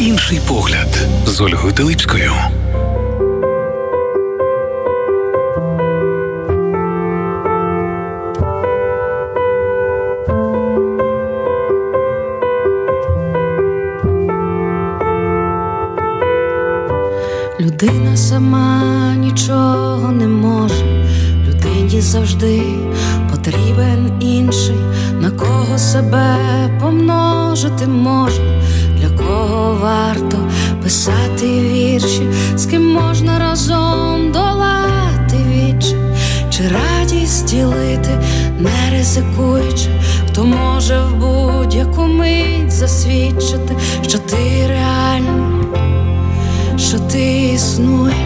Інший погляд з Ольгою Телипською. Людина сама нічого не може, людині завжди потрібен інший, на кого себе помножити можна, кого варто писати вірші, з ким можна разом долати вічі, чи радість ділити, не ризикуючи, хто може в будь-яку мить засвідчити, що ти реальний що ти існуєш.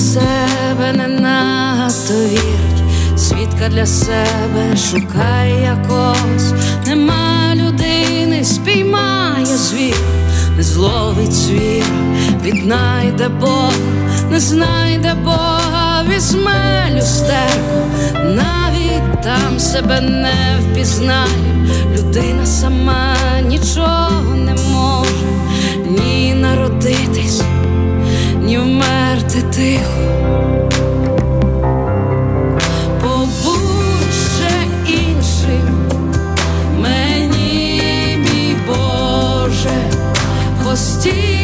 Себе не надто вірить, свідка для себе шукає якось, нема людини, спіймає звір, не зловить звір, віднайде Бога, не знайде Бога, візьме люстерку, навіть там себе не впізнає, людина сама нічого не може, ні народитись ні вмерти тихо. Мені, Боже, постій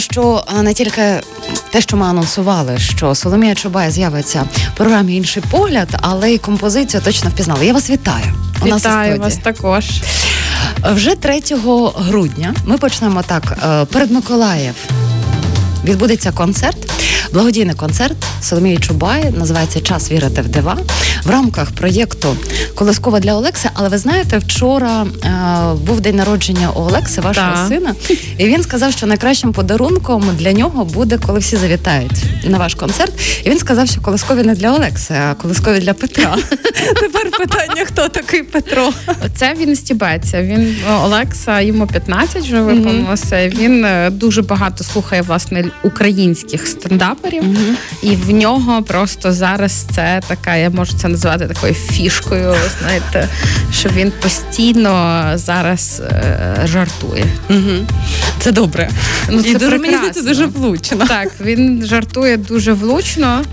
що е, не тільки те, що ми анонсували, що Соломія Чубай з'явиться в програмі інший погляд, але й композицію точно впізнали. Я вас вітаю. У нас Вітаю вас також. Вже 3 грудня ми почнемо так. е, Перед Миколаїв відбудеться концерт, благодійний концерт Соломії Чубай. Називається Час вірити в дива в рамках проєкту Колискова для Олекси. Але ви знаєте, вчора е, був день народження у Олекси, вашого Так. сина, і він сказав, що найкращим подарунком для нього буде, коли всі завітають на ваш концерт. І він сказав, що колискові не для Олекси, а колискові для Петра. Тепер питання: хто такий Петро? Це він стібеться. Він Олекса, йому 15 вже виповнилося. Він е, дуже багато слухає власне українських стендаперів, і в нього просто зараз це така, я можу це назвати такою фішкою. Знаєте, що він постійно зараз е, жартує. Угу. Це добре. Ну, це дуже, мені здається, дуже влучно. Так, він жартує дуже влучно.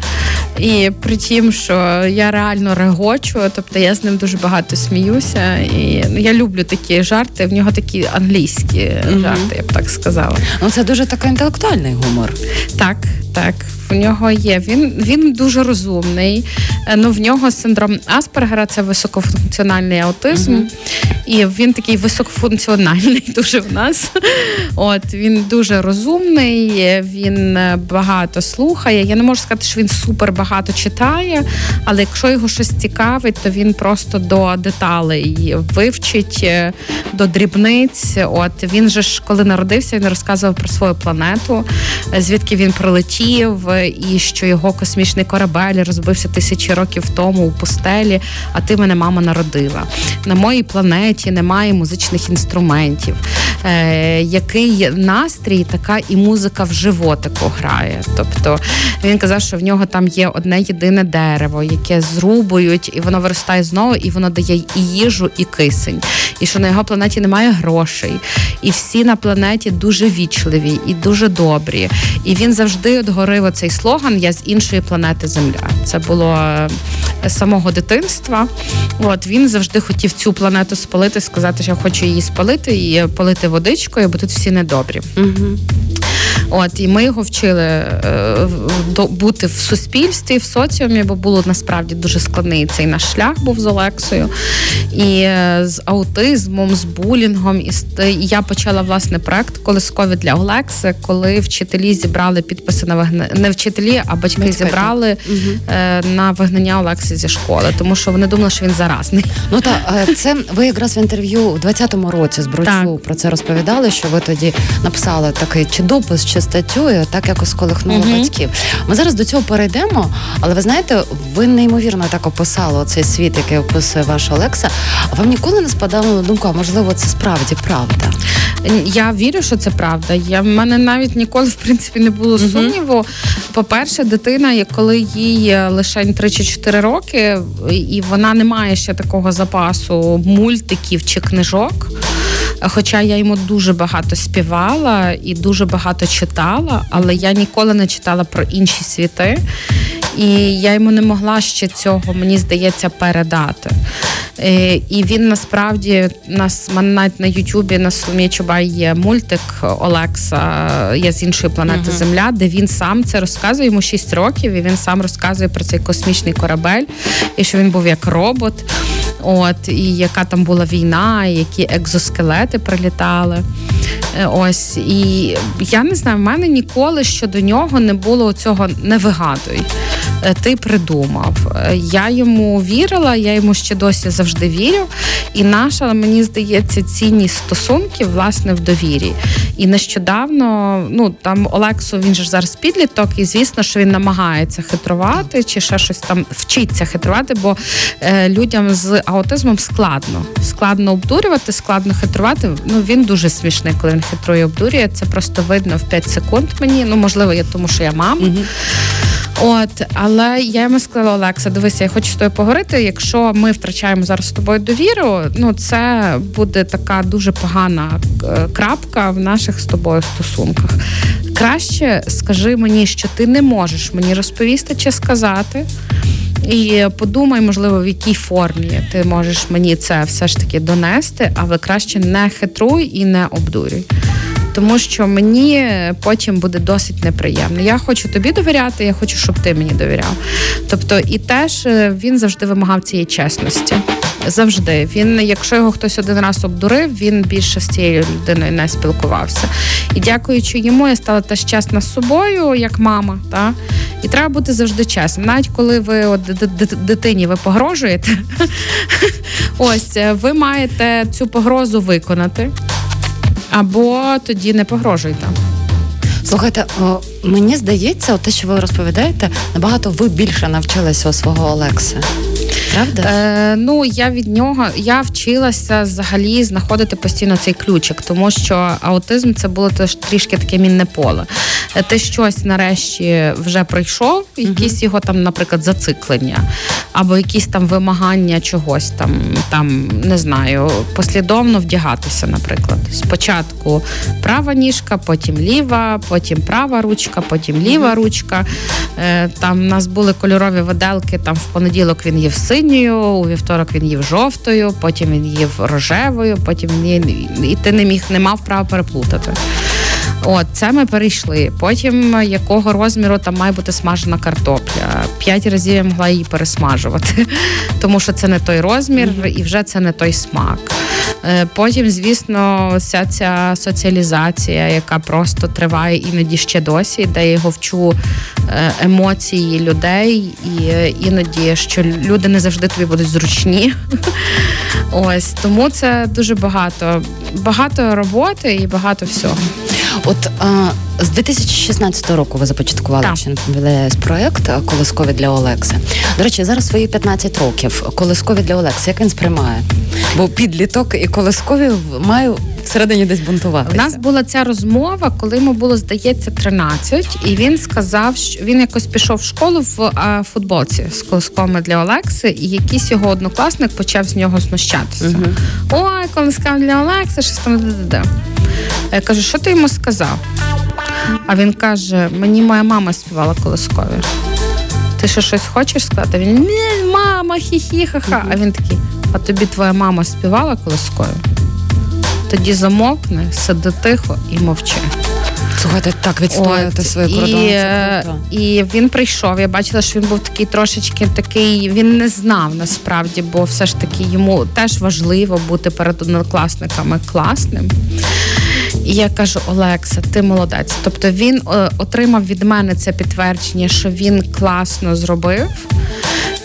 І при тім, що я реально регочу, тобто я з ним дуже багато сміюся. І ну, я люблю такі жарти. В нього такі англійські Мгм. жарти, я б так сказала. Ну, це дуже такий інтелектуальний гумор. Так, так. В нього є. Він він дуже розумний, Е, Ну, в нього синдром Аспергера це високофункціональний аутизм, і він такий високофункціональний дуже в нас. От він дуже розумний, він е, багато слухає. Я не можу сказати, що він супер багато читає, але якщо його щось цікавить, то він просто до деталей вивчить е, до дрібниць. От він же ж коли народився, він розказував про свою планету, е, звідки він прилетів, е, і що його космічний корабель розбився тисячі років тому у пустелі. А ти мене мама народила. На моїй планеті немає музичних інструментів. Е, який настрій, така і музика в животику грає. Тобто він казав, що в нього там є одне єдине дерево, яке зрубують, і воно виростає знову, і воно дає і їжу, і кисень. І що на його планеті немає грошей. І всі на планеті дуже вічливі і дуже добрі. І він завжди от говорив оцей слоган Я з іншої планети Земля. Це було е, з самого дитинства. От він завжди хотів цю планету спалити, сказати, що я хочу її спалити і полити водичкою, бо тут всі недобрі. Угу. От і ми його вчили е, до- бути в суспільстві, в соціумі, бо було насправді дуже складний цей наш шлях був з Олексою. І е, з аутизмом, з булінгом. І, і я почала власне проект колискові для Олекси, коли вчителі зібрали підписи на вигнання. Не вчителі, а батьки Батьки, зібрали е, на вигнання Олекси зі школи, тому що вони думали, що він заразний. Ну так, е, це ви якраз в інтерв'ю у 20-му році з Брочу Так. про це розповідали, що ви тоді написали такий чи допис, чи статтю, і так якось колихнуло Мгм. батьків. Ми зараз до цього перейдемо, але ви знаєте, ви неймовірно так описали цей світ, який описує ваша Олекса. А вам ніколи не спадало на думку, а можливо, це справді правда? Я вірю, що це правда. Я в мене навіть ніколи в принципі не було сумніву. По-перше, дитина, як коли їй е, лише 3 чи 4 роки, і вона не має ще такого запасу мультиків чи книжок. Хоча я йому дуже багато співала і дуже багато читала, але я ніколи не читала про інші світи. І я йому не могла ще цього, мені здається, передати. Е, І він насправді нас навіть на Ютубі на Соломії Чубай є мультик Олекса Я з іншої планети Земля, де він сам це розказує. Йому 6 років, і він сам розказує про цей космічний корабель, і що він був як робот. От, і яка там була війна, які екзоскелети прилітали. Е, Ось і я не знаю, в мене ніколи щодо нього не було цього не вигадуй. Е, Ти придумав. Е, Я йому вірила, я йому ще досі завжди вірю. І наша, мені здається, цінність стосунків власне в довірі. І нещодавно, ну там Олексу, він же зараз підліток, і звісно, що він намагається хитрувати чи ще щось там вчиться хитрувати, бо е, людям з аутизмом складно. Складно обдурювати, складно хитрувати. Ну він дуже смішний, коли він хитрує, обдурює. Це просто видно в 5 секунд мені. Ну можливо, я тому, що я мама. От, але я йому сказала, Олекса, дивися, я хочу з тобою поговорити. Якщо ми втрачаємо зараз з тобою довіру, ну це буде така дуже погана е, крапка в наших з тобою стосунках. Краще скажи мені, що ти не можеш мені розповісти чи сказати. І подумай, можливо, в якій формі ти можеш мені це все ж таки донести, але краще не хитруй і не обдурюй. Тому що мені потім буде досить неприємно. Я хочу тобі довіряти, я хочу, щоб ти мені довіряв. Тобто, і теж е, він завжди вимагав цієї чесності. Завжди. Він, якщо його хтось один раз обдурив, він більше з цією людиною не спілкувався. І дякуючи йому, я стала теж чесна з собою, як мама. Та? І треба бути завжди чесним. Навіть коли ви от, ди- ди- дитині ви погрожуєте, ось е, ви маєте цю погрозу виконати. Або тоді не погрожуйте. Слухайте, о, мені здається, те, що ви розповідаєте, набагато ви більше навчилися у свого Олекса. Правда? Е, ну я від нього я вчилася взагалі знаходити постійно цей ключик, тому що аутизм це було теж трішки таке мінне поле. Е, Ти щось нарешті вже пройшов, якісь його там, наприклад, зациклення, або якісь там вимагання чогось там, там не знаю, послідовно вдягатися, наприклад. Спочатку права ніжка, потім ліва, потім права ручка, потім ліва ручка. Е, Там в нас були кольорові виделки. Там в понеділок він їв синьою, у вівторок він їв жовтою, потім він їв рожевою, потім він їв, і ти не міг не мав права переплутати. От це ми перейшли. Потім якого розміру там має бути смажена картопля. П'ять разів я могла її пересмажувати, тому що це не той розмір і вже це не той смак. Е, Потім, звісно, вся ця соціалізація, яка просто триває іноді ще досі, де я його вчу е, емоції людей, і е, іноді що люди не завжди тобі будуть зручні. Ось тому це дуже багато. Багато роботи і багато всього. От а, з 2016 року ви започаткували, Так. якщо не помиляюсь, проект а, колискові для Олекси. До речі, зараз свої 15 років. Колискові для Олекси, як він сприймає? Бо підліток і колискові в- маю всередині десь бунтуватися. У нас була ця розмова, коли йому було здається 13, і він сказав, що він якось пішов в школу в футболці з колисками для Олекси, і якийсь його однокласник почав з нього знущатися. Ой, колиска для Олекси, щось там де-де-де. Я кажу, що ти йому сказав? А він каже: мені моя мама співала колискові. Ти ще щось хочеш сказати? Він ні, мама, хі-хі, ха-ха. А він такий: а тобі твоя мама співала колискові? Тоді замовкни, сиди тихо і мовчи. Слухайте, так відстояти От, свої і, Це і він прийшов. Я бачила, що він був такий трошечки такий. Він не знав насправді, бо все ж таки йому теж важливо бути перед однокласниками класним. І я кажу: Олекса, ти молодець. Тобто він е, отримав від мене це підтвердження, що він класно зробив.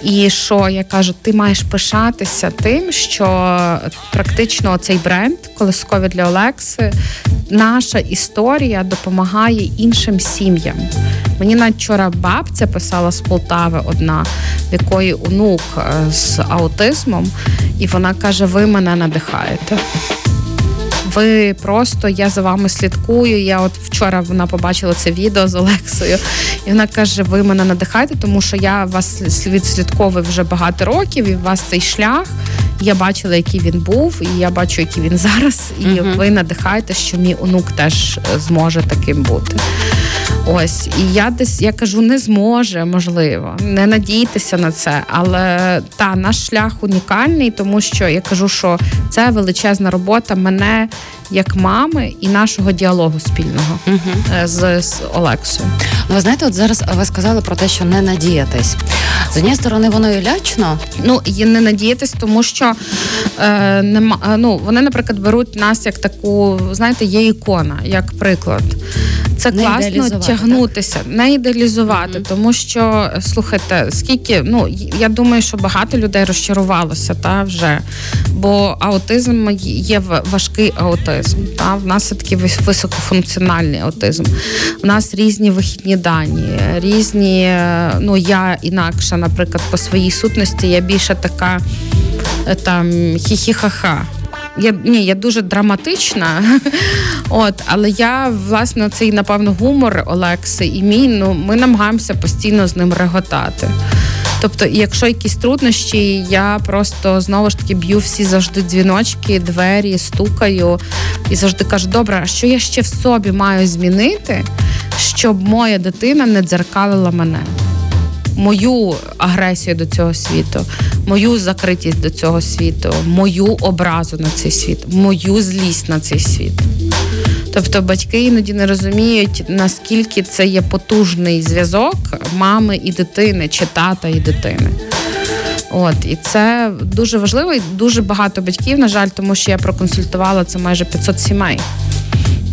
І що я кажу, ти маєш пишатися тим, що практично цей бренд колискові для Олекси, наша історія допомагає іншим сім'ям. Мені навіть вчора бабця писала з Полтави одна, в якої онук е, з аутизмом, і вона каже: Ви мене надихаєте. Ви просто я за вами слідкую. Я от вчора вона побачила це відео з Олексою, і вона каже: Ви мене надихаєте, тому що я вас відслідковую вже багато років, і у вас цей шлях. Я бачила, який він був, і я бачу, який він зараз. І Мгм. ви надихаєте, що мій онук теж е, зможе таким бути. Ось, і я десь я кажу, не зможе, можливо, не надійтеся на це. Але та наш шлях унікальний, тому що я кажу, що це величезна робота мене як мами і нашого діалогу спільного е, з, з Олексою. Ну, ви знаєте, от зараз ви сказали про те, що не надіятись. З однієї сторони, воно і лячно. Ну і не надіятись, тому що е, нема, е, ну, вони, наприклад, беруть нас як таку, знаєте, є ікона, як приклад. Це Не класно ідеалізувати, тягнутися, не ідеалізувати, тому що слухайте, скільки ну я думаю, що багато людей розчарувалося та вже. Бо аутизм є важкий аутизм. Та в нас все таки високофункціональний аутизм. У нас різні вихідні дані, різні. Ну я інакша, наприклад, по своїй сутності, я більше така е, там хі-хі-ха-ха. Я ні, я дуже драматична. От, але я власне цей напевно гумор Олекси і мій. Ну ми намагаємося постійно з ним реготати. Тобто, якщо якісь труднощі, я просто знову ж таки б'ю всі завжди дзвіночки, двері, стукаю і завжди кажу: добре, а що я ще в собі маю змінити, щоб моя дитина не дзеркалила мене? Мою агресію до цього світу, мою закритість до цього світу, мою образу на цей світ, мою злість на цей світ. Тобто батьки іноді не розуміють, наскільки це є потужний зв'язок мами і дитини, чи тата і дитини. От і це дуже важливо, і дуже багато батьків, на жаль, тому що я проконсультувала це майже 500 сімей.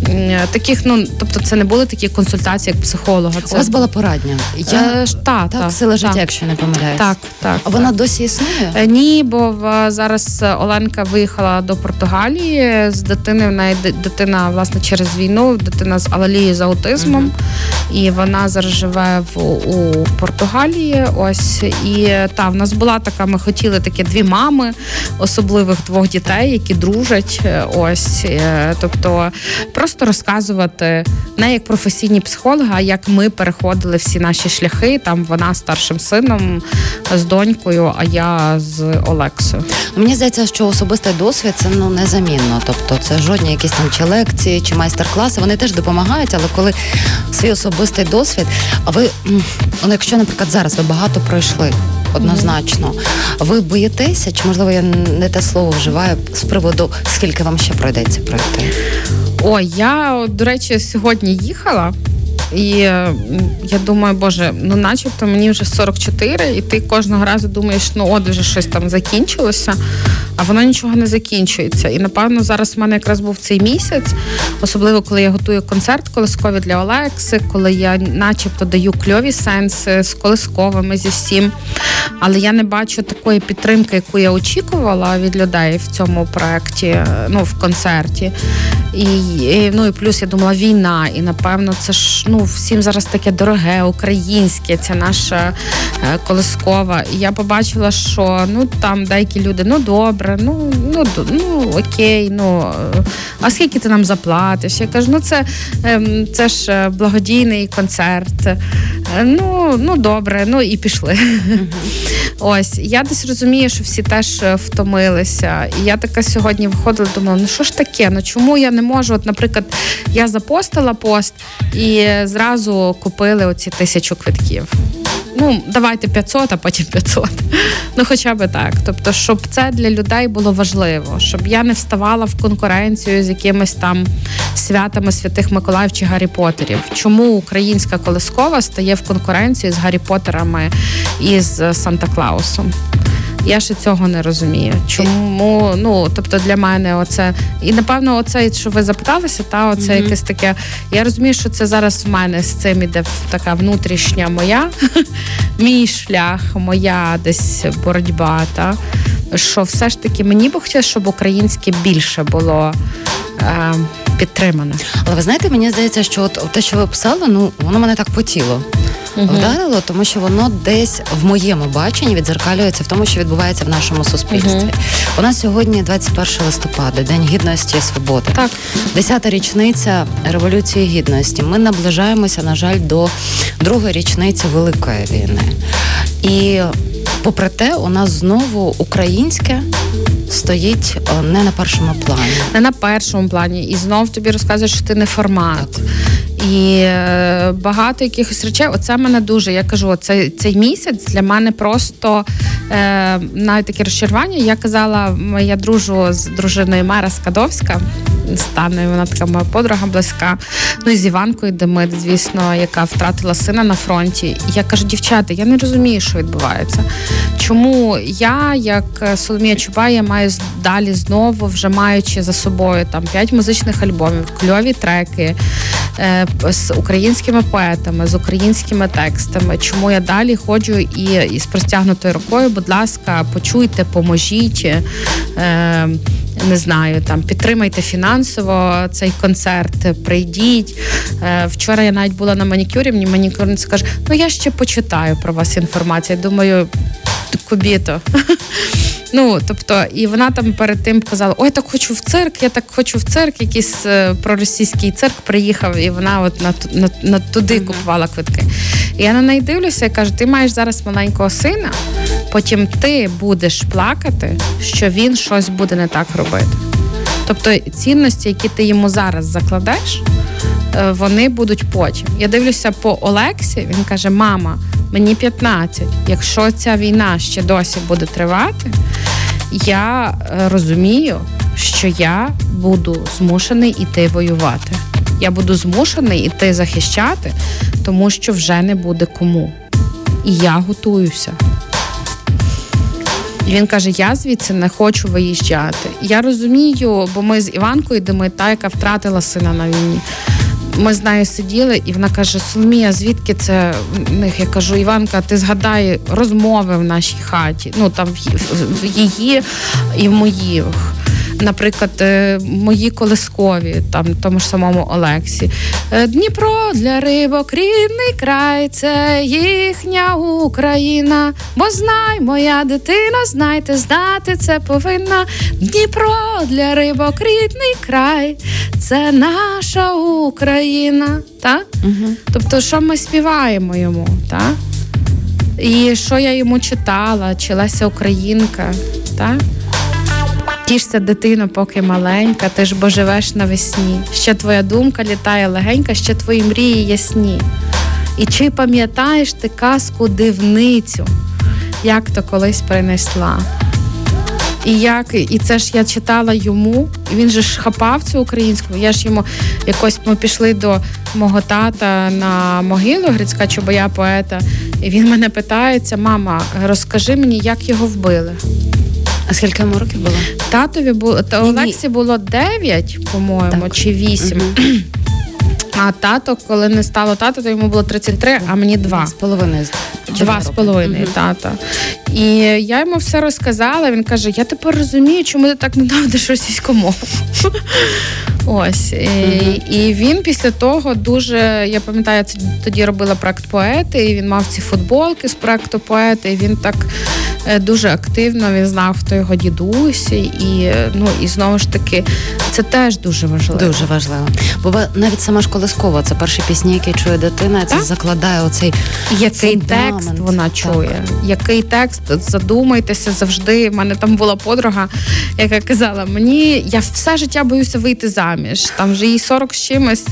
М, Таких, ну тобто, це не були такі консультації, як психолога. Це У вас була порадня. Я Е, ж- та, так, та, сила життя, та. якщо не помиляюсь. Так, так. А вона так. досі існує? Е, Ні, бо зараз Оленка виїхала до Португалії з дитини. В неї дитина власне через війну, дитина з алалією з аутизмом, і вона зараз живе в у Португалії. Ось і е, та в нас була така. Ми хотіли такі дві мами, особливих двох дітей, які дружать. е, Ось, е, тобто просто розказувати не як професійні психологи, а як ми переходили всі наші шляхи. Там вона з старшим сином, з донькою, а я з Олексою. Мені здається, що особистий досвід це ну незамінно. Тобто, це жодні якісь там чи лекції, чи майстер-класи. Вони теж допомагають, але коли свій особистий досвід, а ви ну, якщо, наприклад, зараз ви багато пройшли. Однозначно, ви боїтеся, чи можливо я не те слово вживаю з приводу скільки вам ще пройдеться пройти? Ой, я, до речі, сьогодні їхала. І я думаю, боже, ну начебто мені вже 44, і ти кожного разу думаєш, ну от вже щось там закінчилося, а воно нічого не закінчується. І напевно зараз в мене якраз був цей місяць, особливо коли я готую концерт колискові для Олекси, коли я начебто даю кльові сенси з колисковими зі всім. Але я не бачу такої підтримки, яку я очікувала від людей в цьому проєкті, ну в концерті. І, і ну і плюс я думала, війна, і напевно це ж ну всім зараз таке дороге, українське, це наша е, колискова. І я побачила, що ну там деякі люди, ну добре, ну ну ну окей, ну а скільки ти нам заплатиш? Я кажу, ну це е, це ж е, благодійний концерт. Е, ну, ну добре, ну і пішли. Ось я десь розумію, що всі теж е, втомилися. І я така сьогодні виходила, думала, ну що ж таке? Ну чому я не можу? От, наприклад, я запостила пост і зразу купили оці тисячу квитків. Ну, давайте 500, а потім 500. Ну, хоча би так. Тобто, щоб це для людей було важливо, щоб я не вставала в конкуренцію з якимись там святами святих Миколаїв чи Гаррі Поттерів. Чому українська колискова стає в конкуренцію з Гаррі Поттерами і з Санта Клаусом? Я ще цього не розумію. Чому ну тобто для мене оце і напевно, оце, що ви запиталися, та оце mm-hmm. якесь таке. Я розумію, що це зараз в мене з цим іде така внутрішня моя, мій шлях, моя десь боротьба. Та що все ж таки мені б хотілося, щоб українське більше було. Е, Підтримане. Але ви знаєте, мені здається, що от те, що ви писали, ну воно мене так потіло угу. вдарило, тому що воно десь в моєму баченні відзеркалюється в тому, що відбувається в нашому суспільстві. Угу. У нас сьогодні 21 листопада, День гідності і свободи. Так. Десята річниця Революції Гідності. Ми наближаємося, на жаль, до другої річниці Великої війни. І попри те, у нас знову українське. Стоїть не на першому плані, не на першому плані, і знов тобі розказують, що ти не формат. Так. І е, багато якихось речей. Оце мене дуже. Я кажу, цей цей місяць для мене просто е, навіть таке розчарування. Я казала, я дружу з дружиною Мера Скадовська. Станою, вона така моя подруга близька. Ну і з Іванкою Демид, звісно, яка втратила сина на фронті. Я кажу, дівчата, я не розумію, що відбувається. Чому я, як Соломія Чубай, маю далі знову, вже маючи за собою там п'ять музичних альбомів, кльові треки е, з українськими поетами, з українськими текстами. Чому я далі ходжу і, і з простягнутою рукою, будь ласка, почуйте, поможіть. Е, не знаю, там підтримайте фінансово цей концерт, прийдіть. Е, вчора я навіть була на манікюрі, мені манікюрниця каже, ну я ще почитаю про вас інформацію. Думаю, кубіто. Ну, тобто, і вона там перед тим казала: Ой, так хочу в цирк, я так хочу в цирк. Якийсь е, проросійський цирк приїхав, і вона от на на, на туди mm-hmm. купувала квитки. І я на неї дивлюся і кажу: ти маєш зараз маленького сина, потім ти будеш плакати, що він щось буде не так робити. Тобто цінності, які ти йому зараз закладеш, е, вони будуть потім. Я дивлюся по Олексі, він каже: Мама, мені 15. Якщо ця війна ще досі буде тривати, я е, розумію, що я буду змушений іти воювати. Я буду змушений іти захищати, тому що вже не буде кому. І я готуюся. І він каже: Я звідси не хочу виїжджати. Я розумію, бо ми з Іванкою, йдемо, та, яка втратила сина на війні. Ми з нею сиділи, і вона каже: Соломія, звідки це в них? Я кажу, Іванка, ти згадай розмови в нашій хаті, ну там в її і в моїх наприклад, е, мої колискові, там тому ж самому Олексі. Е, Дніпро для рибок рідний край, це їхня Україна. Бо знай, моя дитина, знайте, знати це повинна. Дніпро для рибок рідний край, це наша Україна. Та? Угу. Тобто, що ми співаємо йому? Та? І що я йому читала, чи Леся Українка. Та? Тішся, дитино, поки маленька, ти ж бо живеш навесні. Ще твоя думка літає легенька, ще твої мрії ясні. І чи пам'ятаєш ти казку дивницю, як то колись принесла? І як і це ж я читала йому, і він же ж хапав цю українську. Я ж йому якось ми пішли до мого тата на могилу Грицька Чубая поета. І він мене питається: мама, розкажи мені, як його вбили. А скільки йому років було? Татові було та Олексі було 9, по-моєму, Так. чи 8. А тато, коли не стало тата, то йому було 33, а мені 2. З половиною. Два з половиною тата. І я йому все розказала. Він каже: Я тепер розумію, чому ти так ненавидиш російську мову. Ось. І, і він після того дуже, я пам'ятаю, я тоді робила проект поети, і він мав ці футболки з проекту поети. І він так дуже активно він знав, хто його дідусь. І е, ну і знову ж таки, це теж дуже важливо. Дуже важливо. Бо навіть сама ж Колискова, це перші пісні, які чує дитина, це Так. закладає оцей Який фундамент. текст вона Так. чує? Який текст? Задумайтеся завжди. У мене там була подруга, яка казала: мені я все життя боюся вийти заміж. Там вже їй 40 з чимось.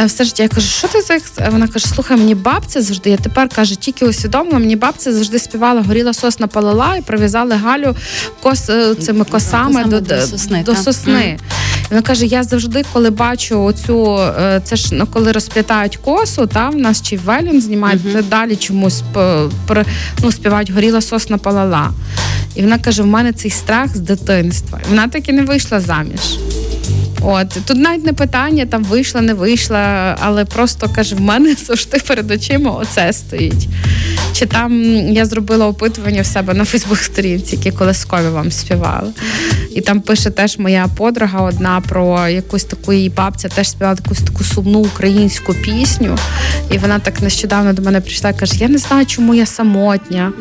Е, Все життя я кажу, що ти за екс-?» Вона каже: слухай, мені бабця завжди. Я тепер каже, тільки усвідомила, мені бабця завжди співала горіла сосна палала і прив'язали Галю кос е, цими косами, до, до сосни, До сосни. Вона каже: я завжди, коли бачу оцю, е, це ж ну, коли розплітають косу, та в нас чи велін знімають, це далі чомусь ну, співають горіла сосна палала. І вона каже: в мене цей страх з дитинства. І вона так і не вийшла заміж. От тут навіть не питання, там вийшла, не вийшла, але просто каже: в мене завжди перед очима оце стоїть. Чи там я зробила опитування в себе на Фейсбук-сторінці, які колискові вам співали. І там пише теж моя подруга одна про якусь таку її бабця, теж співала якусь таку сумну українську пісню. І вона так нещодавно до мене прийшла і каже: Я не знаю, чому я самотня.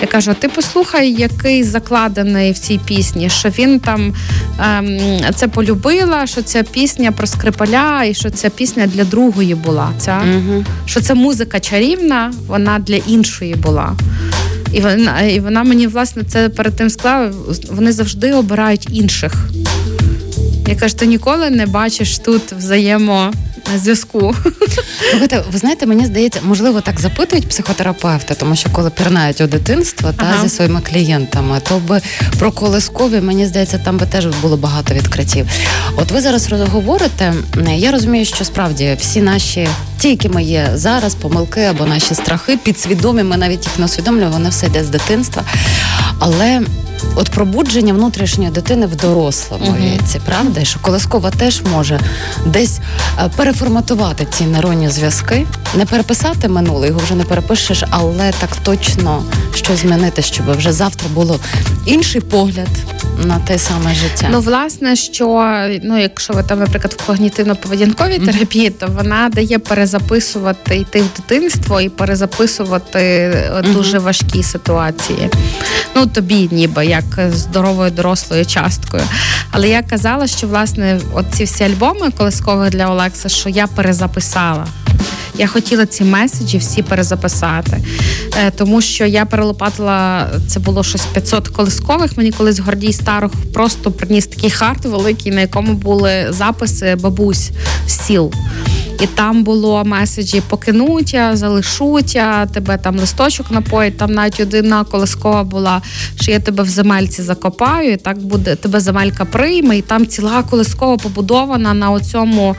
Я кажу: а ти послухай, який закладений в цій пісні, що він там ем, це полюбила, що ця пісня про Скрипаля, і що ця пісня для другої була. Ця, Угу. що це музика чарівна, вона для іншої була. І вона, і вона мені власне це перед тим склала. Вони завжди обирають інших. Я кажу, ти ніколи не бачиш тут взаємозв'язку. Слухайте, ви знаєте, мені здається, можливо, так запитують психотерапевти, тому що коли пірнають у дитинство та Ага. зі своїми клієнтами, то би про колискові, мені здається, там би теж було багато відкриттів. От ви зараз говорите, я розумію, що справді всі наші, ті, які ми є зараз, помилки або наші страхи, підсвідомі, ми навіть їх не усвідомлюємо, воно все йде з дитинства. Але от пробудження внутрішньої дитини в дорослому Мгм. віці, правда? Що колискова теж може десь е, переформатувати ці нейронні зв'язки, не переписати минуле, його вже не перепишеш, але так точно щось змінити, щоб вже завтра було інший погляд на те саме життя. Ну, власне, що ну, якщо ви там, наприклад, в когнітивно-поведінковій терапії, то вона дає перезаписувати йти в дитинство і перезаписувати е, дуже важкі ситуації. Ну, тобі, ніби як здоровою дорослою часткою. Але я казала, що власне оці всі альбоми колискових для Олекса, що я перезаписала. Я хотіла ці меседжі всі перезаписати, е, тому що я перелопатила це було щось 500 колискових. Мені колись Гордій Старох просто приніс такий харт великий, на якому були записи бабусь з сіл. І там було меседжі покинуття, залишуття, тебе там листочок напоїть. Там навіть одна колискова була, що я тебе в земельці закопаю, і так буде тебе земелька прийме, і там ціла колискова побудована на оцьому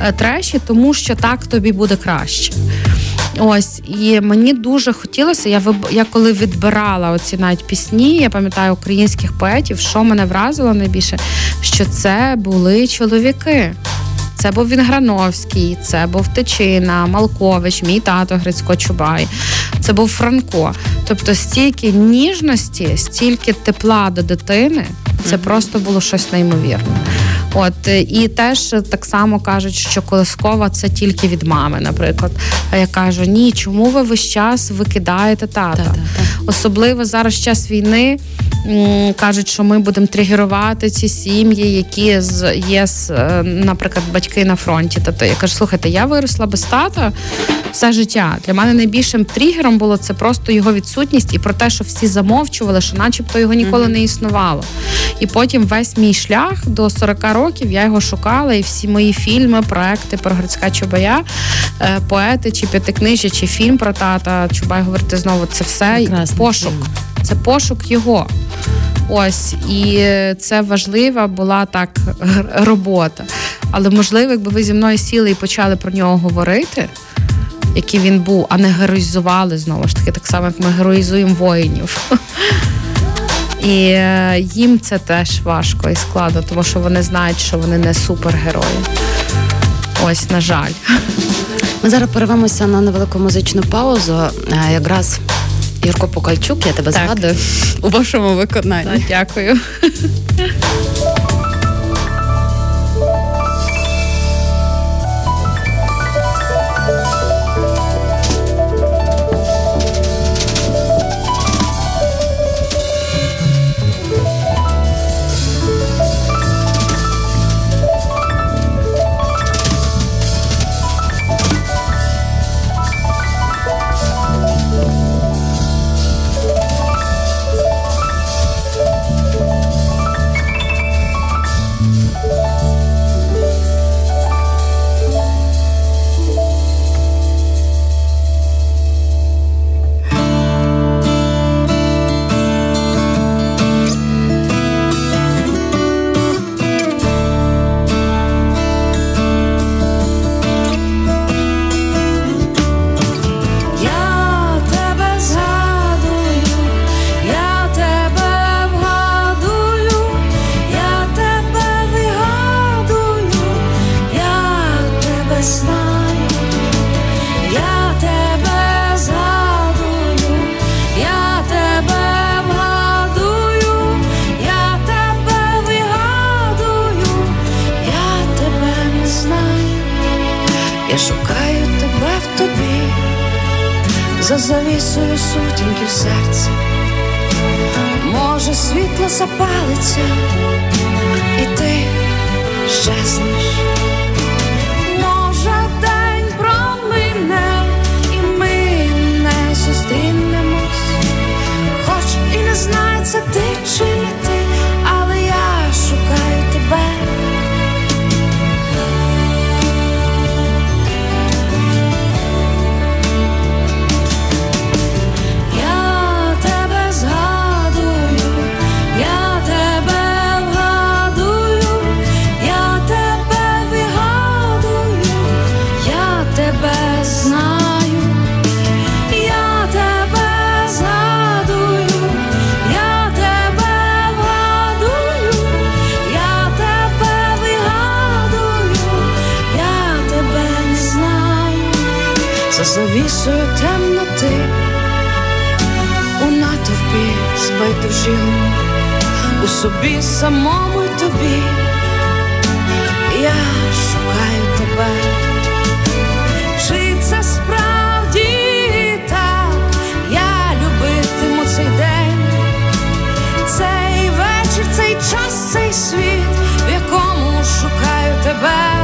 е, треші, тому що так тобі буде краще. Ось і мені дуже хотілося. Я виб... я коли відбирала оці навіть пісні, я пам'ятаю українських поетів, що мене вразило найбільше, що це були чоловіки. Це був Вінграновський, це був Тичина, Малкович, мій тато Грицько Чубай, це був Франко. Тобто стільки ніжності, стільки тепла до дитини, це просто було щось неймовірне. От і теж так само кажуть, що колискова це тільки від мами, наприклад. А я кажу: ні, чому ви весь час викидаєте тата? Та-та-та. Особливо зараз час війни кажуть, що ми будемо тригерувати ці сім'ї, які з є, е, наприклад, батьки на фронті. Тобто я кажу, слухайте, я виросла без тата все життя. Для мене найбільшим тригером було це просто його відсутність і про те, що всі замовчували, що, начебто, його ніколи не існувало. І потім весь мій шлях до 40 років я його шукала, і всі мої фільми, проекти про Грицька Чубая, е, поети чи п'ятикнижжя, чи фільм про тата Чубай говорити знову. Це все Прекрасний пошук. фільм. Це пошук його. Ось і це важлива була так робота. Але можливо, якби ви зі мною сіли і почали про нього говорити, який він був, а не героїзували знову ж таки, так само, як ми героїзуємо воїнів. І е, їм це теж важко і складно, тому що вони знають, що вони не супергерої. Ось, на жаль. Ми зараз перервемося на невелику музичну паузу. Е, Якраз Юрко Покальчук, я тебе Так. згадую у вашому виконанні. Так, дякую. Шукаю тебе в тобі за завісою сутінків серця. Може, світло запалиться, і ти щезнеш. Може, день промине, і ми не зустрінемось. Хоч і не знаю, ти чи не ти, збайдужілому, у собі самому й тобі. Я шукаю тебе. Чи це справді так? Я любитиму цей день, цей вечір, цей час, цей світ, в якому шукаю тебе.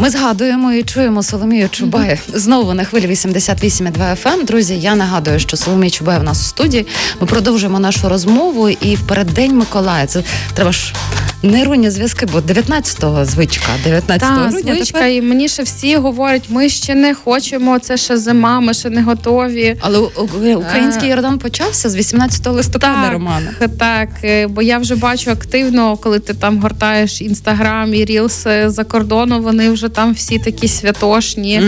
Ми згадуємо і чуємо Соломію Чубай знову на хвилі 88,2 FM. Друзі, я нагадую, що Соломія Чубай в нас у студії. Ми продовжуємо нашу розмову і в переддень Миколая. Це треба ж нейронні зв'язки, бо 19-го звичка, 19 Та, грудня. звичка, тепер- і мені ще всі говорять, ми ще не хочемо, це ще зима, ми ще не готові. Але у- український Йордан почався з 18 листопада, Так, Романа. так, е, бо я вже бачу активно, коли ти там гортаєш інстаграм і рілси за кордону, вони вже там всі такі святошні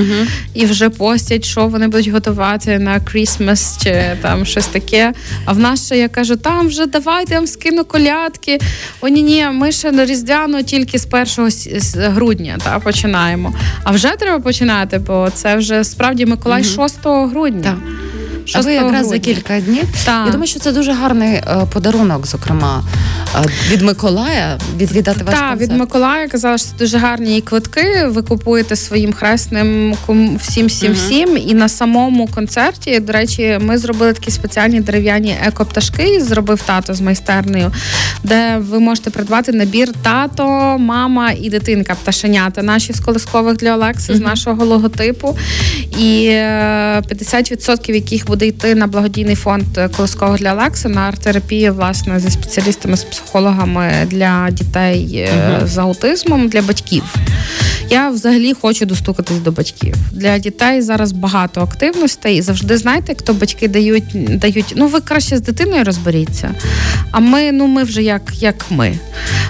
і вже постять, що вони будуть готувати на Крісмас чи там щось таке. А в нас ще я кажу, там вже давайте я вам скину колядки. О, ні, ні, ми ще на різдвяно тільки з 1 с- грудня та, починаємо. А вже треба починати, бо це вже справді Миколай 6 грудня. Так. А 6 ви якраз за кілька днів. Так. Я думаю, що це дуже гарний е, подарунок, зокрема е, від Миколая, відвідати ваш Так, концерт. від Миколая казала, що це дуже гарні і квитки. Ви купуєте своїм хресним всім, всім, всім. І на самому концерті, до речі, ми зробили такі спеціальні дерев'яні екопташки. Зробив тато з майстернею, де ви можете придбати набір тато, мама і дитинка, пташенята наші з колискових для Олекси, з нашого логотипу. І е, 50% яких буде йти на благодійний фонд колискових для Олекси на арт-терапію, власне, зі спеціалістами, з психологами для дітей е, з аутизмом, для батьків. Я взагалі хочу достукатись до батьків. Для дітей зараз багато активностей. І завжди знаєте, хто батьки дають, дають. Ну, ви краще з дитиною розберіться. А ми, ну ми вже як, як ми.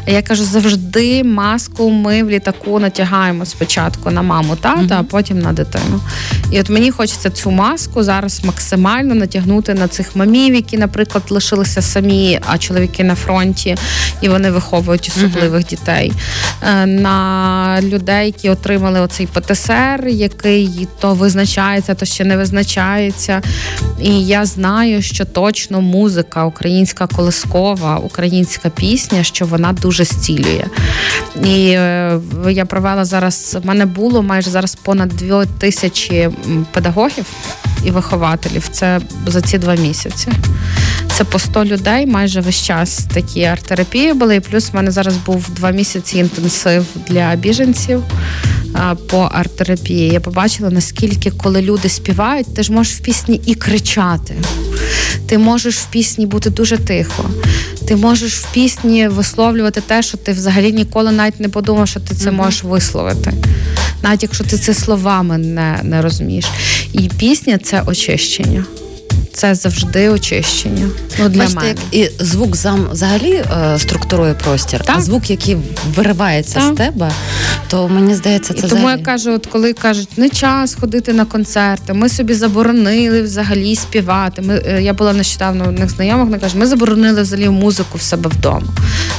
Я кажу, завжди маску ми в літаку натягаємо спочатку на маму, тата, а потім на дитину. І от мені хочеться цю маску зараз максимально натягнути на цих мамів, які, наприклад, лишилися самі, а чоловіки на фронті, і вони виховують особливих дітей. Е, На людей, які отримали оцей ПТСР, який то визначається, то ще не визначається. І я знаю, що точно музика, українська колискова, українська пісня, що вона дуже зцілює. І е, я провела зараз. в мене було майже зараз понад дві тисячі педагогів і вихователів. Це за ці два місяці. Це по 100 людей, майже весь час такі арт-терапії були. І плюс в мене зараз був два місяці інтенсив для біженців по арт-терапії. Я побачила, наскільки, коли люди співають, ти ж можеш в пісні і кричати. Ти можеш в пісні бути дуже тихо. Ти можеш в пісні висловлювати те, що ти взагалі ніколи навіть не подумав, що ти це можеш висловити. Навіть якщо ти це словами не, не розумієш. І пісня це очищення. Це завжди очищення. Ну, для Бачите, мене. як і звук зам взагалі е, структурує простір, а звук, який виривається Так. з тебе, то мені здається, це І тому я кажу, от коли кажуть, не час ходити на концерти, ми собі заборонили взагалі співати. Ми, е, я була нещодавно у одних знайомих, вони кажуть, ми заборонили взагалі музику в себе вдома.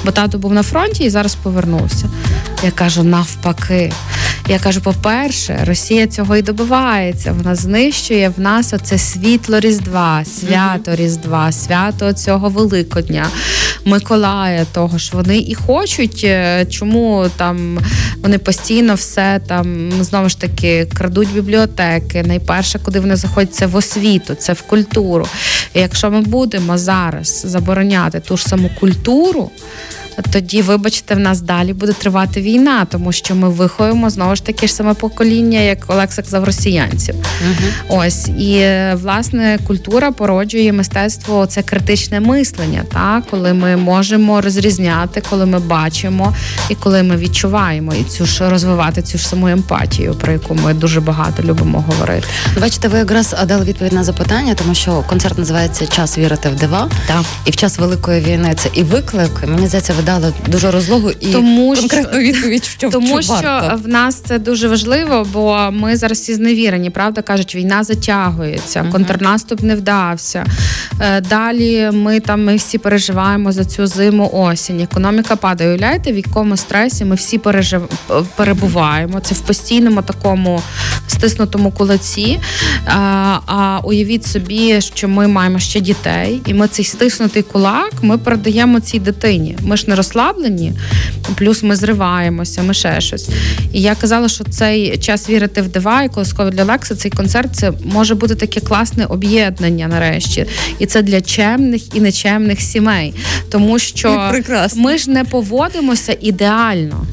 Бо тато був на фронті і зараз повернувся. Я кажу, навпаки. Я кажу, по-перше, Росія цього і добивається. Вона знищує в нас оце світло Різдва, свято Різдва, свято цього Великодня, Миколая, того ж вони і хочуть, е, чому там вони постійно все там знову ж таки крадуть бібліотеки. Найперше, куди вони заходять, це в освіту, це в культуру. І якщо ми будемо зараз забороняти ту ж саму культуру. Тоді, вибачте, в нас далі буде тривати війна, тому що ми виховуємо знову ж таки ж саме покоління, як Олекса казав, росіянців. Ось і власне культура породжує мистецтво це критичне мислення, так коли ми можемо розрізняти, коли ми бачимо і коли ми відчуваємо, і цю ж розвивати цю ж саму емпатію, про яку ми дуже багато любимо говорити. Бачите, ви якраз дали відповідь на запитання, тому що концерт називається Час вірити в дива. Так. І в час великої війни це і виклик. Мені здається, ви дали дуже розлогу і Тому конкретну відповідь, що Тому що варто. в нас це дуже важливо, бо ми зараз всі зневірені, правда кажуть, війна затягується, контрнаступ не вдався. Е, Далі ми там ми всі переживаємо за цю зиму осінь. Економіка падає. Уявляєте, в якому стресі ми всі пережив... перебуваємо. Це в постійному такому стиснутому кулаці. А, а уявіть собі, що ми маємо ще дітей, і ми цей стиснутий кулак ми передаємо цій дитині. Ми ж не розслаблені, плюс ми зриваємося, ми ще щось. І я казала, що цей час вірити в дива і колосково для Лекси, цей концерт це може бути таке класне об'єднання нарешті. І це для чемних і нечемних сімей. Тому що ми ж не поводимося ідеально.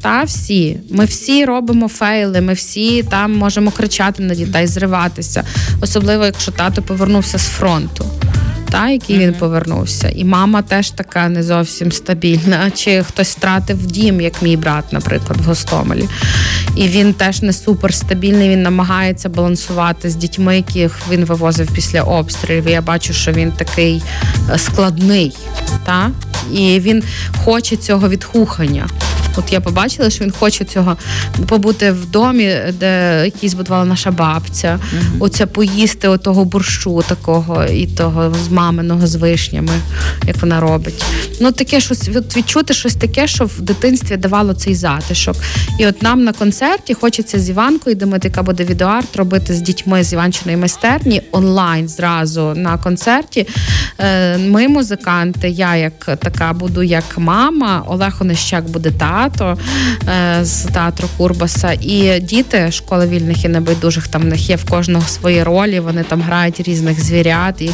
та всі. Ми всі робимо фейли, ми всі там можемо кричати на дітей, зриватися, особливо якщо тато повернувся з фронту та який він повернувся, і мама теж така не зовсім стабільна. Чи хтось втратив дім, як мій брат, наприклад, в Гостомелі. І він теж не супер стабільний. Він намагається балансувати з дітьми, яких він вивозив після обстрілів. І Я бачу, що він такий е, складний, та і він хоче цього відхухання. От я побачила, що він хоче цього побути в домі, де який збудувала наша бабця. Mm-hmm. Оце поїсти отого борщу такого і того з маминого з вишнями, як вона робить. Ну таке щось от відчути щось таке, що в дитинстві давало цей затишок. І от нам на концерті хочеться з Іванкою, де яка буде відеоарт робити з дітьми з Іванчиної майстерні онлайн зразу на концерті. Е, ми музиканти, я як така буду як мама, Олег Онищак буде та тато е, з театру Курбаса. І діти школи вільних і небайдужих там в них є в кожного свої ролі. Вони там грають різних звірят, і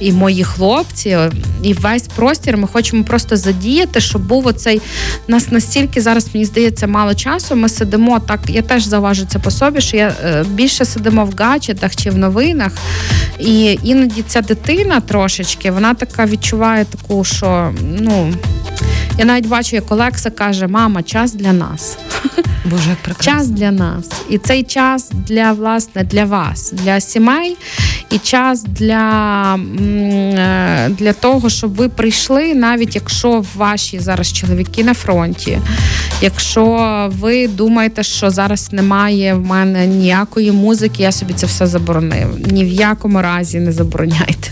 і мої хлопці, і весь простір ми хочемо просто задіяти, щоб був оцей нас настільки зараз, мені здається, мало часу. Ми сидимо так. Я теж зауважу це по собі, що я е, більше сидимо в гаджетах чи в новинах. І іноді ця дитина трошечки, вона така відчуває таку, що ну. Я навіть бачу, як Олекса каже: Мама, час для нас. Боже, як прекрасно. час для нас. І цей час для власне для вас, для сімей, і час для е, для того, щоб ви прийшли, навіть якщо ваші зараз чоловіки на фронті. Якщо ви думаєте, що зараз немає в мене ніякої музики, я собі це все заборонив. Ні в якому разі не забороняйте.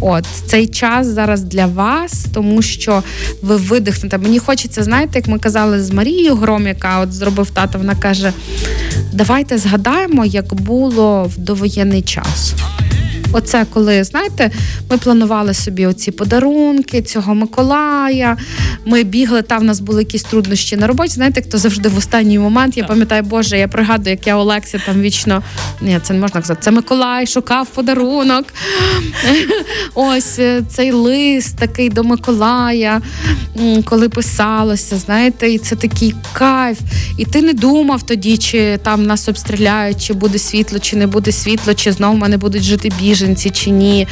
От цей час зараз для вас, тому що ви видихнете. Мені хочеться, знаєте, як ми казали з Марією Гром, яка от зробив тато, вона каже: давайте згадаємо, як було в довоєнний час. Оце коли знаєте, ми планували собі оці подарунки цього Миколая. Ми бігли, там в нас були якісь труднощі на роботі. Знаєте, хто завжди в останній момент я пам'ятаю, Боже, я пригадую, як я Олексі там вічно ні, це не можна казати. Це Миколай шукав подарунок. Ось е, цей лист такий до Миколая, коли писалося, знаєте, і це такий кайф. І ти не думав тоді, чи там нас обстріляють, чи буде світло, чи не буде світло, чи знову в мене будуть жити біженці біженці чи ні,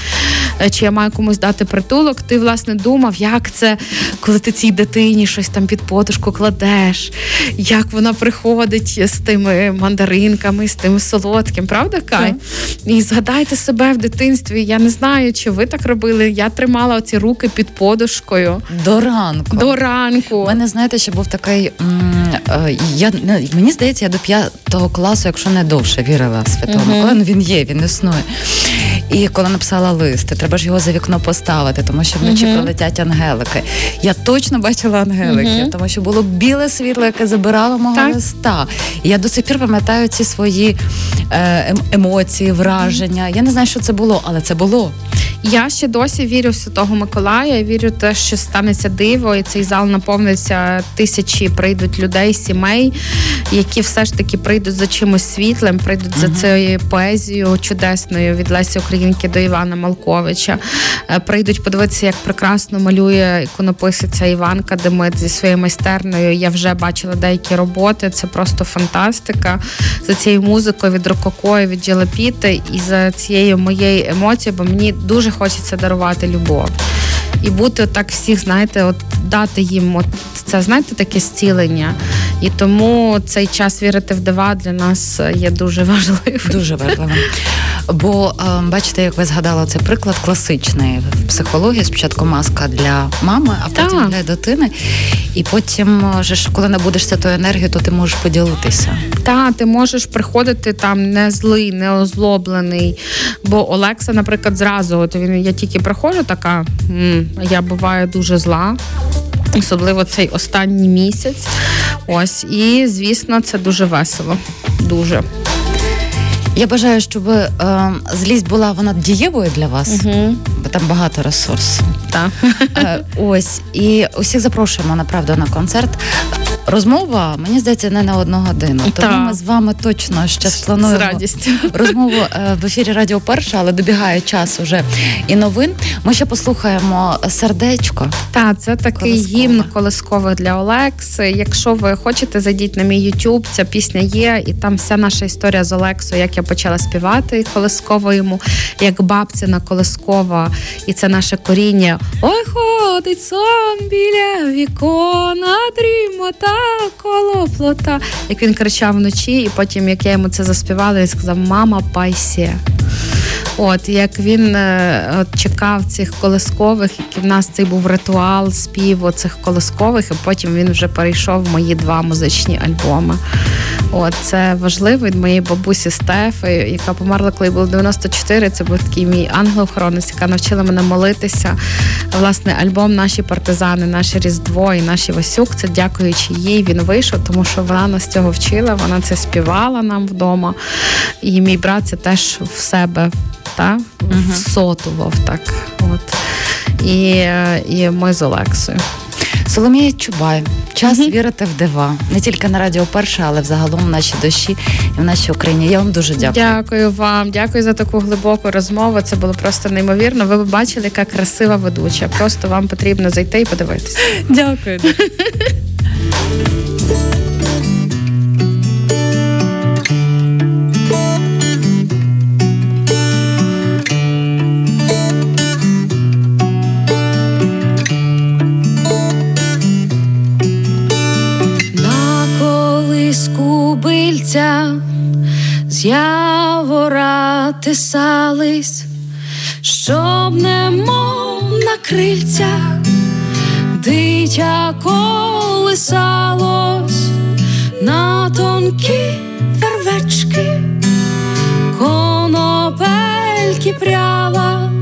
е, чи я маю комусь дати притулок. Ти власне думав, як це, коли ти цій дитині щось там під подушку кладеш, як вона приходить з тими мандаринками, з тим солодким, правда, Кай? І згадайте себе в дитинстві. Я не знаю, чи ви так робили. Я тримала оці руки під подушкою до ранку. До ранку. У мене знаєте, що був такий. Е, я мені здається, я до п'ятого класу, якщо не довше, вірила в Святого uh-huh. Він є, він існує. І коли написала лист, треба ж його за вікно поставити, тому що вночі uh-huh. прилетять ангелики. Я точно бачила ангеликів, uh-huh. тому що було біле світло, яке забирало мого так. листа. І я до сих пір пам'ятаю ці свої е, ем, емоції, враження. Я не знаю, що це було, але це було. Я ще досі вірю в Святого Миколая. Я вірю, те, що станеться диво, і цей зал наповниться тисячі прийдуть людей, сімей, які все ж таки прийдуть за чимось світлим, прийдуть uh-huh. за цією поезією чудесною від Лесі Українки до Івана Малковича. Е, прийдуть подивитися, як прекрасно малює іконописиця Іванка Демид зі своєю майстерною. Я вже бачила деякі роботи. Це просто фантастика. За цією музикою від Рококо, від Джелепіти і за цією моєю емоцією, бо мені дуже хочеться дарувати любов. І бути так всіх, знаєте, от дати їм от це, знаєте, таке зцілення. І тому цей час вірити в дива для нас є дуже важливим. Дуже важливим. Бо бачите, як ви згадали цей приклад класичний в психології. Спочатку маска для мами, а потім так. для дитини. І потім, ж, коли набудешся тою енергію, то ти можеш поділитися. Так, ти можеш приходити там не злий, не озлоблений. Бо Олекса, наприклад, зразу от він я тільки приходжу, така м, я буваю дуже зла. Особливо цей останній місяць. Ось, і звісно, це дуже весело. Дуже. Я бажаю, щоб е, злість була вона дієвою для вас, угу. бо там багато ресурсів. Так. Е, ось і усіх запрошуємо направду на концерт. Розмова, мені здається, не на одну годину. Тому ми з вами точно ще З сплануємо радістю. розмову е, в ефірі Радіо Перша, але добігає час уже і новин. Ми ще послухаємо сердечко. Так, це такий Колискове. гімн колискових для Олекси. Якщо ви хочете, зайдіть на мій YouTube, ця пісня є, і там вся наша історія з Олексою, як я почала співати колисково йому, як бабцина колискова, і це наше коріння. Ой, ходить сон біля вікона, дрімота коло плота. Як він кричав вночі, і потім, як я йому це заспівала, він сказав: Мама, пайсє. От як він е, от, чекав цих колискових, який в нас цей був ритуал співу цих колискових, і потім він вже перейшов в мої два музичні альбоми. От це важливо від моєї бабусі Стефи, яка померла, коли було 94. Це був такий мій ангел-охоронець, яка навчила мене молитися. Власне, альбом Наші партизани, наше Різдво і наші Васюк. Це дякуючи їй. Він вийшов, тому що вона нас цього вчила. Вона це співала нам вдома. І мій брат це теж в себе та всотував так. От. І, е, і ми з Олексою. Соломія Чубай. Час вірити в дива. Не тільки на Радіо Перша, але взагалом в нашій душі і в нашій Україні. Я вам дуже дякую. Дякую вам, дякую за таку глибоку розмову. Це було просто неймовірно. Ви бачили, яка красива ведуча. Просто вам потрібно зайти і подивитися. Дякую. Явора тисались, щоб немов на крильцях дитя колисалось на тонкі вервечки, конопельки пряла,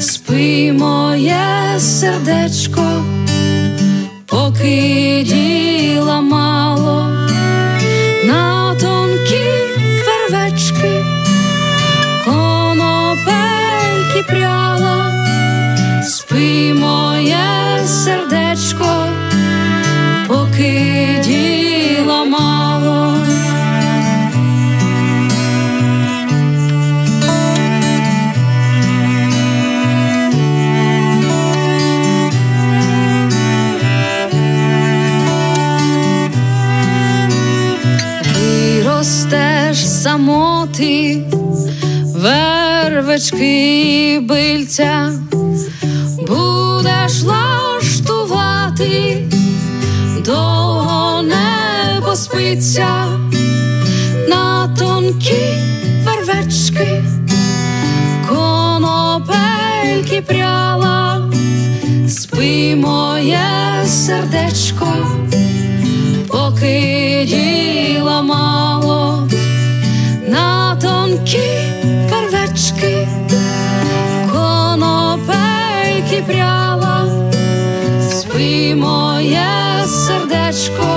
спи моє сердечко поки і бильця, будеш лаштувати, довго не поспиться на тонкі вервечки, конопельки пряла, спи моє сердечко поки діла мало. На тонкі первечки, конопельки пряла, спи моє сердечко,